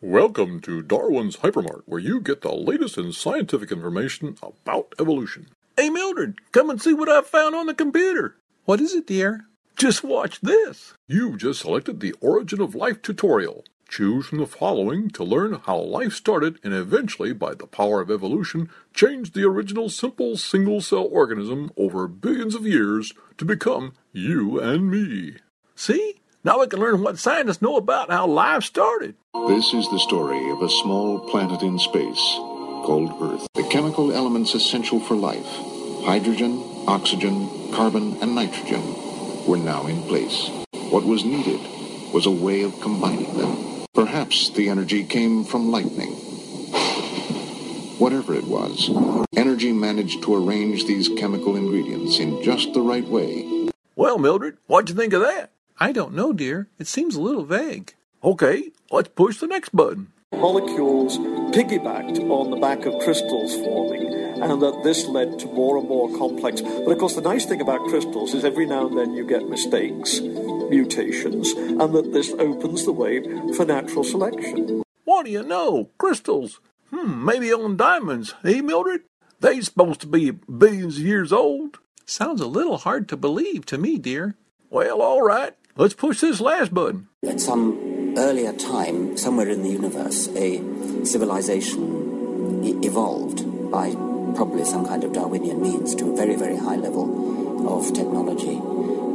Welcome to Darwin's Hypermart, where you get the latest in scientific information about evolution. Hey, Mildred, come and see what I found on the computer. What is it, dear? Just watch this. You've just selected the Origin of Life tutorial. Choose from the following to learn how life started and eventually, by the power of evolution, changed the original simple single cell organism over billions of years to become you and me. See? Now we can learn what scientists know about how life started. This is the story of a small planet in space called Earth. The chemical elements essential for life hydrogen, oxygen, carbon, and nitrogen were now in place. What was needed was a way of combining them. Perhaps the energy came from lightning. Whatever it was, energy managed to arrange these chemical ingredients in just the right way. Well, Mildred, what'd you think of that? I don't know, dear. It seems a little vague. Okay, let's push the next button. Molecules piggybacked on the back of crystals forming, and that this led to more and more complex. But of course, the nice thing about crystals is every now and then you get mistakes, mutations, and that this opens the way for natural selection. What do you know? Crystals. Hmm, maybe on diamonds, eh, Mildred? They supposed to be billions of years old. Sounds a little hard to believe to me, dear. Well, all right. Let's push this last button. At some earlier time, somewhere in the universe, a civilization e- evolved by probably some kind of Darwinian means to a very, very high level of technology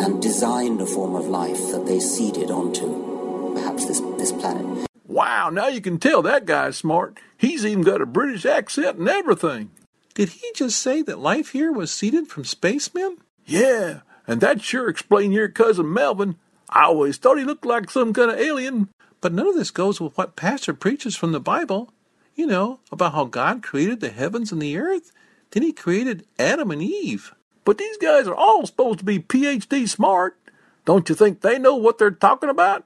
and designed a form of life that they seeded onto perhaps this, this planet. Wow, now you can tell that guy's smart. He's even got a British accent and everything. Did he just say that life here was seeded from spacemen? Yeah, and that sure explain your cousin Melvin. I always thought he looked like some kind of alien. But none of this goes with what Pastor preaches from the Bible. You know, about how God created the heavens and the earth. Then he created Adam and Eve. But these guys are all supposed to be PhD smart. Don't you think they know what they're talking about?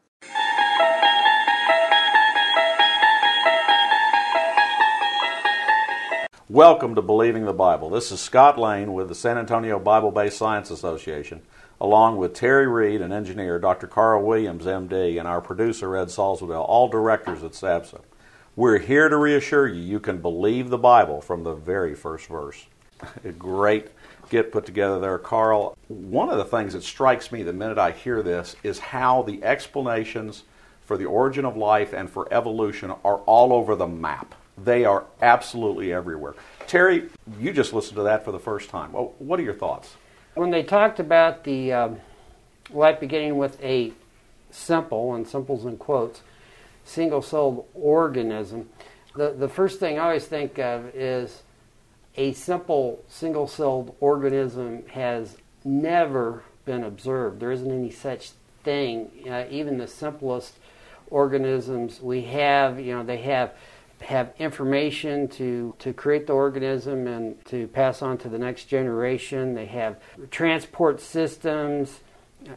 Welcome to Believing the Bible. This is Scott Lane with the San Antonio Bible Based Science Association, along with Terry Reed and engineer Dr. Carl Williams, MD, and our producer Ed Salzwedel, all directors at SABSA. We're here to reassure you you can believe the Bible from the very first verse. Great get put together there, Carl. One of the things that strikes me the minute I hear this is how the explanations for the origin of life and for evolution are all over the map. They are absolutely everywhere. Terry, you just listened to that for the first time. Well, what are your thoughts? When they talked about the um, life beginning with a simple, and simples in quotes, single celled organism, the, the first thing I always think of is a simple single celled organism has never been observed. There isn't any such thing. Uh, even the simplest organisms we have, you know, they have have information to, to create the organism and to pass on to the next generation. They have transport systems,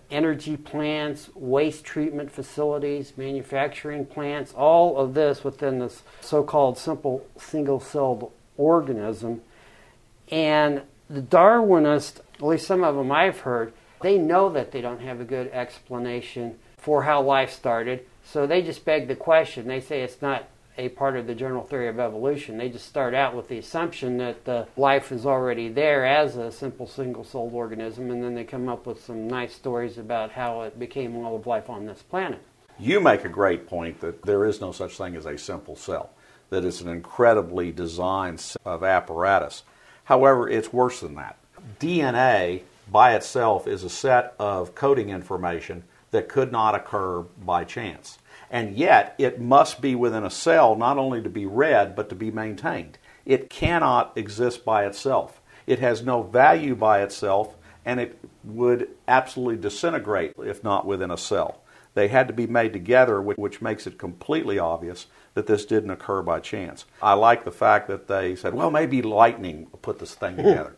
energy plants, waste treatment facilities, manufacturing plants, all of this within this so called simple single celled organism. And the Darwinists, at least some of them I've heard, they know that they don't have a good explanation for how life started. So they just beg the question. They say it's not a part of the general theory of evolution. They just start out with the assumption that the life is already there as a simple single celled organism, and then they come up with some nice stories about how it became all of life on this planet. You make a great point that there is no such thing as a simple cell, that it's an incredibly designed of apparatus. However, it's worse than that. DNA by itself is a set of coding information that could not occur by chance. And yet, it must be within a cell not only to be read, but to be maintained. It cannot exist by itself. It has no value by itself, and it would absolutely disintegrate if not within a cell. They had to be made together, which, which makes it completely obvious that this didn't occur by chance. I like the fact that they said, well, maybe lightning put this thing hmm. together.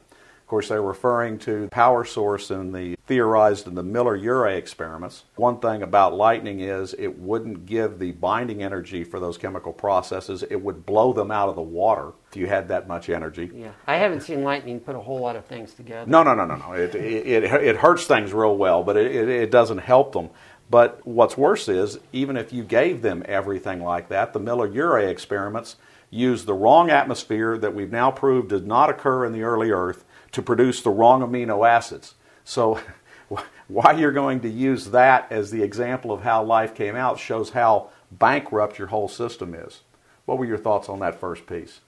Of course, they're referring to power source in the theorized in the Miller-Urey experiments. One thing about lightning is it wouldn't give the binding energy for those chemical processes. It would blow them out of the water if you had that much energy. Yeah, I haven't seen lightning put a whole lot of things together. No, no, no, no, no. It, it, it, it hurts things real well, but it, it, it doesn't help them. But what's worse is, even if you gave them everything like that, the Miller-Urey experiments used the wrong atmosphere that we've now proved did not occur in the early Earth to produce the wrong amino acids. So, why you're going to use that as the example of how life came out shows how bankrupt your whole system is. What were your thoughts on that first piece?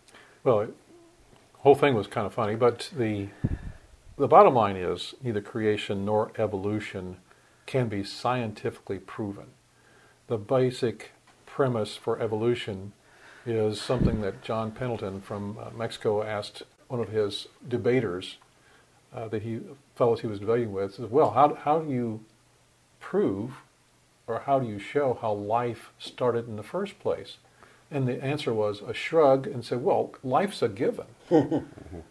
Well, the whole thing was kind of funny, but the the bottom line is neither creation nor evolution can be scientifically proven. The basic premise for evolution is something that John Pendleton from uh, Mexico asked one of his debaters uh, that he fellows he was debating with says, well, how, how do you prove or how do you show how life started in the first place? And the answer was a shrug and said, well, life's a given.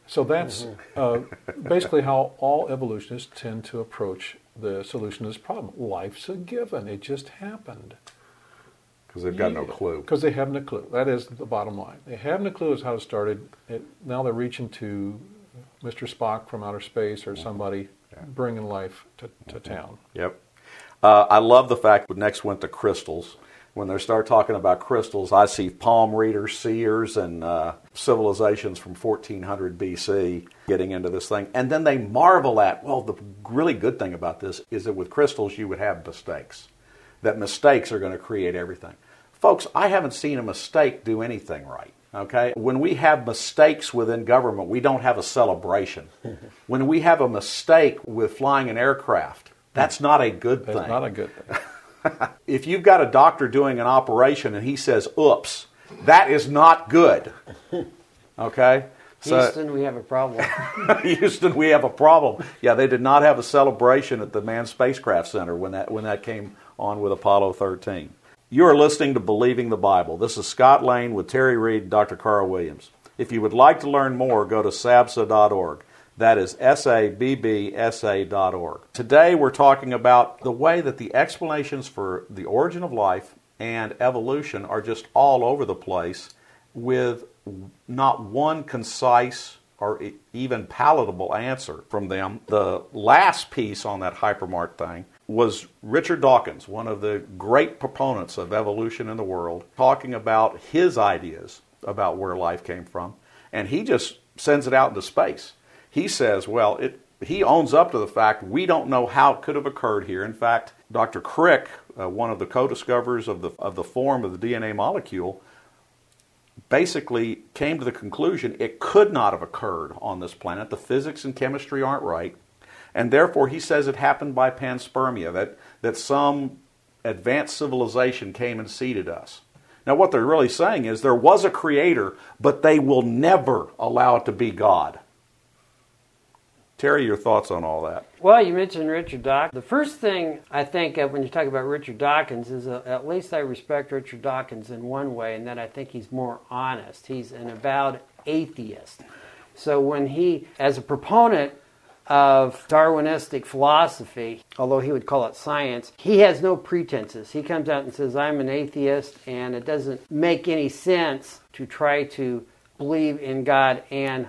so that's uh, basically how all evolutionists tend to approach the solution to this problem. Life's a given. It just happened. Because they've got no clue. Because they have no clue. That is the bottom line. They have no clue as how it started. It, now they're reaching to Mr. Spock from outer space or somebody yeah. bringing life to, to town. Yep. Uh, I love the fact that next went to crystals. When they start talking about crystals, I see palm readers, seers, and uh, civilizations from 1400 BC getting into this thing. And then they marvel at, well, the really good thing about this is that with crystals, you would have mistakes. That mistakes are going to create everything. Folks, I haven't seen a mistake do anything right. Okay? When we have mistakes within government, we don't have a celebration. when we have a mistake with flying an aircraft, that's not a good thing. That's not a good thing. if you've got a doctor doing an operation and he says, oops, that is not good. Okay? So, Houston, we have a problem. Houston, we have a problem. Yeah, they did not have a celebration at the Manned Spacecraft Center when that when that came on with Apollo 13. You are listening to Believing the Bible. This is Scott Lane with Terry Reed and Dr. Carl Williams. If you would like to learn more, go to sabsa.org. That is S A B B S A.org. Today we're talking about the way that the explanations for the origin of life and evolution are just all over the place with not one concise or even palatable answer from them. The last piece on that hypermart thing was Richard Dawkins, one of the great proponents of evolution in the world, talking about his ideas about where life came from. And he just sends it out into space. He says, well, it, he owns up to the fact we don't know how it could have occurred here. In fact, Dr. Crick, uh, one of the co discoverers of the, of the form of the DNA molecule, basically came to the conclusion it could not have occurred on this planet. The physics and chemistry aren't right. And therefore, he says it happened by panspermia, that, that some advanced civilization came and seeded us. Now, what they're really saying is there was a creator, but they will never allow it to be God. Terry, your thoughts on all that? Well, you mentioned Richard Dawkins. The first thing I think of when you talk about Richard Dawkins is uh, at least I respect Richard Dawkins in one way, and that I think he's more honest. He's an avowed atheist. So when he, as a proponent of Darwinistic philosophy, although he would call it science, he has no pretenses. He comes out and says, I'm an atheist, and it doesn't make any sense to try to believe in God and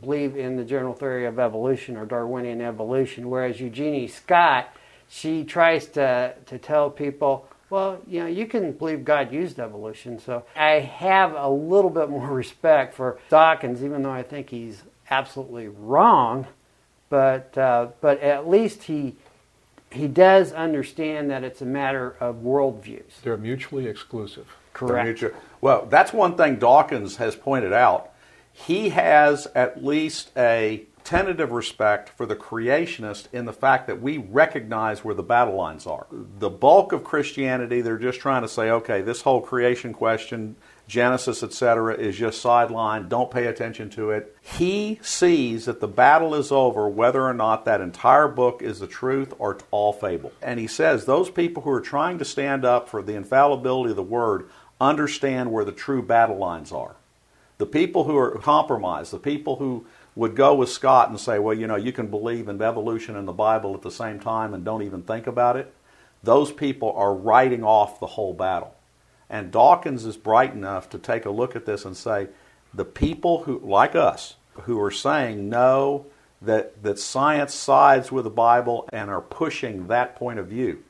believe in the general theory of evolution or Darwinian evolution. Whereas Eugenie Scott, she tries to, to tell people, well, you know, you can believe God used evolution. So I have a little bit more respect for Dawkins, even though I think he's absolutely wrong but uh, but at least he he does understand that it's a matter of worldviews. They're mutually exclusive. Correct. Mutual, well, that's one thing Dawkins has pointed out. He has at least a tentative respect for the creationist in the fact that we recognize where the battle lines are. The bulk of Christianity, they're just trying to say, okay, this whole creation question, Genesis, etc., is just sidelined. Don't pay attention to it. He sees that the battle is over whether or not that entire book is the truth or all fable. And he says those people who are trying to stand up for the infallibility of the Word understand where the true battle lines are. The people who are compromised, the people who would go with Scott and say, well, you know, you can believe in evolution and the Bible at the same time and don't even think about it, those people are writing off the whole battle. And Dawkins is bright enough to take a look at this and say, the people who, like us, who are saying no, that, that science sides with the Bible and are pushing that point of view,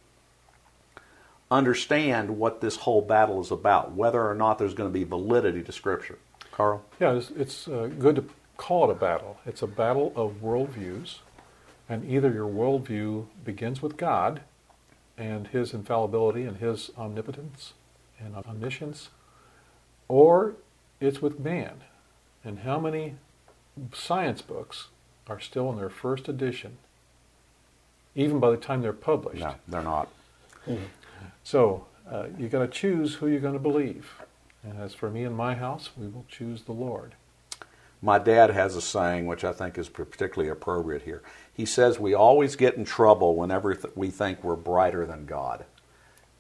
understand what this whole battle is about, whether or not there's going to be validity to Scripture. Carl? Yeah, it's, it's uh, good to call it a battle. It's a battle of worldviews, and either your worldview begins with God and His infallibility and His omnipotence and omniscience, or it's with man. And how many science books are still in their first edition, even by the time they're published? No, they're not. Mm-hmm. So uh, you got to choose who you're going to believe. And as for me and my house, we will choose the Lord. My dad has a saying which I think is particularly appropriate here. He says we always get in trouble whenever we think we're brighter than God.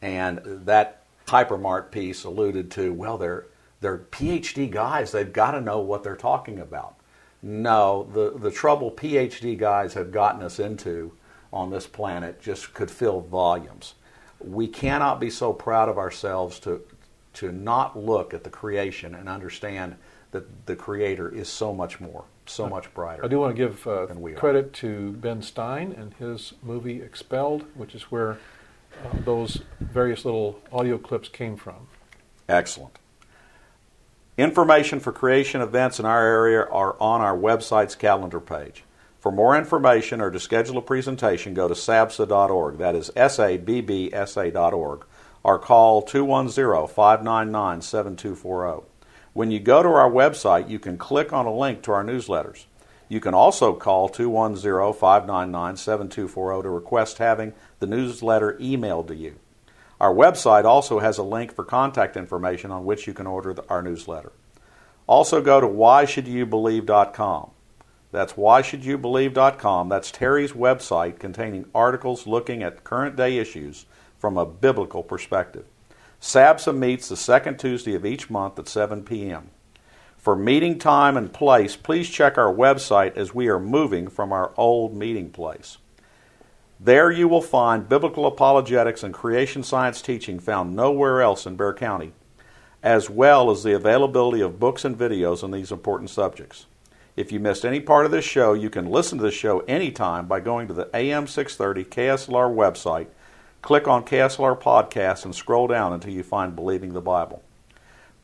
And that Hypermart piece alluded to, well, they're, they're PhD guys. They've got to know what they're talking about. No, the, the trouble PhD guys have gotten us into on this planet just could fill volumes. We cannot be so proud of ourselves to, to not look at the creation and understand that the creator is so much more, so much brighter. I do want to give uh, credit to Ben Stein and his movie Expelled, which is where those various little audio clips came from. Excellent. Information for creation events in our area are on our website's calendar page. For more information or to schedule a presentation, go to sabsa.org. That is S A B B S A.org. Or call 210 599 7240. When you go to our website, you can click on a link to our newsletters. You can also call 210 599 7240 to request having the newsletter emailed to you. Our website also has a link for contact information on which you can order the, our newsletter. Also go to whyshouldyoubelieve.com. That's whyshouldyoubelieve.com. That's Terry's website containing articles looking at current day issues from a biblical perspective. SABSA meets the second Tuesday of each month at 7 p.m. For meeting time and place, please check our website as we are moving from our old meeting place. There you will find biblical apologetics and creation science teaching found nowhere else in Bexar County, as well as the availability of books and videos on these important subjects. If you missed any part of this show, you can listen to the show anytime by going to the AM 630 KSLR website Click on KSLR Podcast and scroll down until you find Believing the Bible.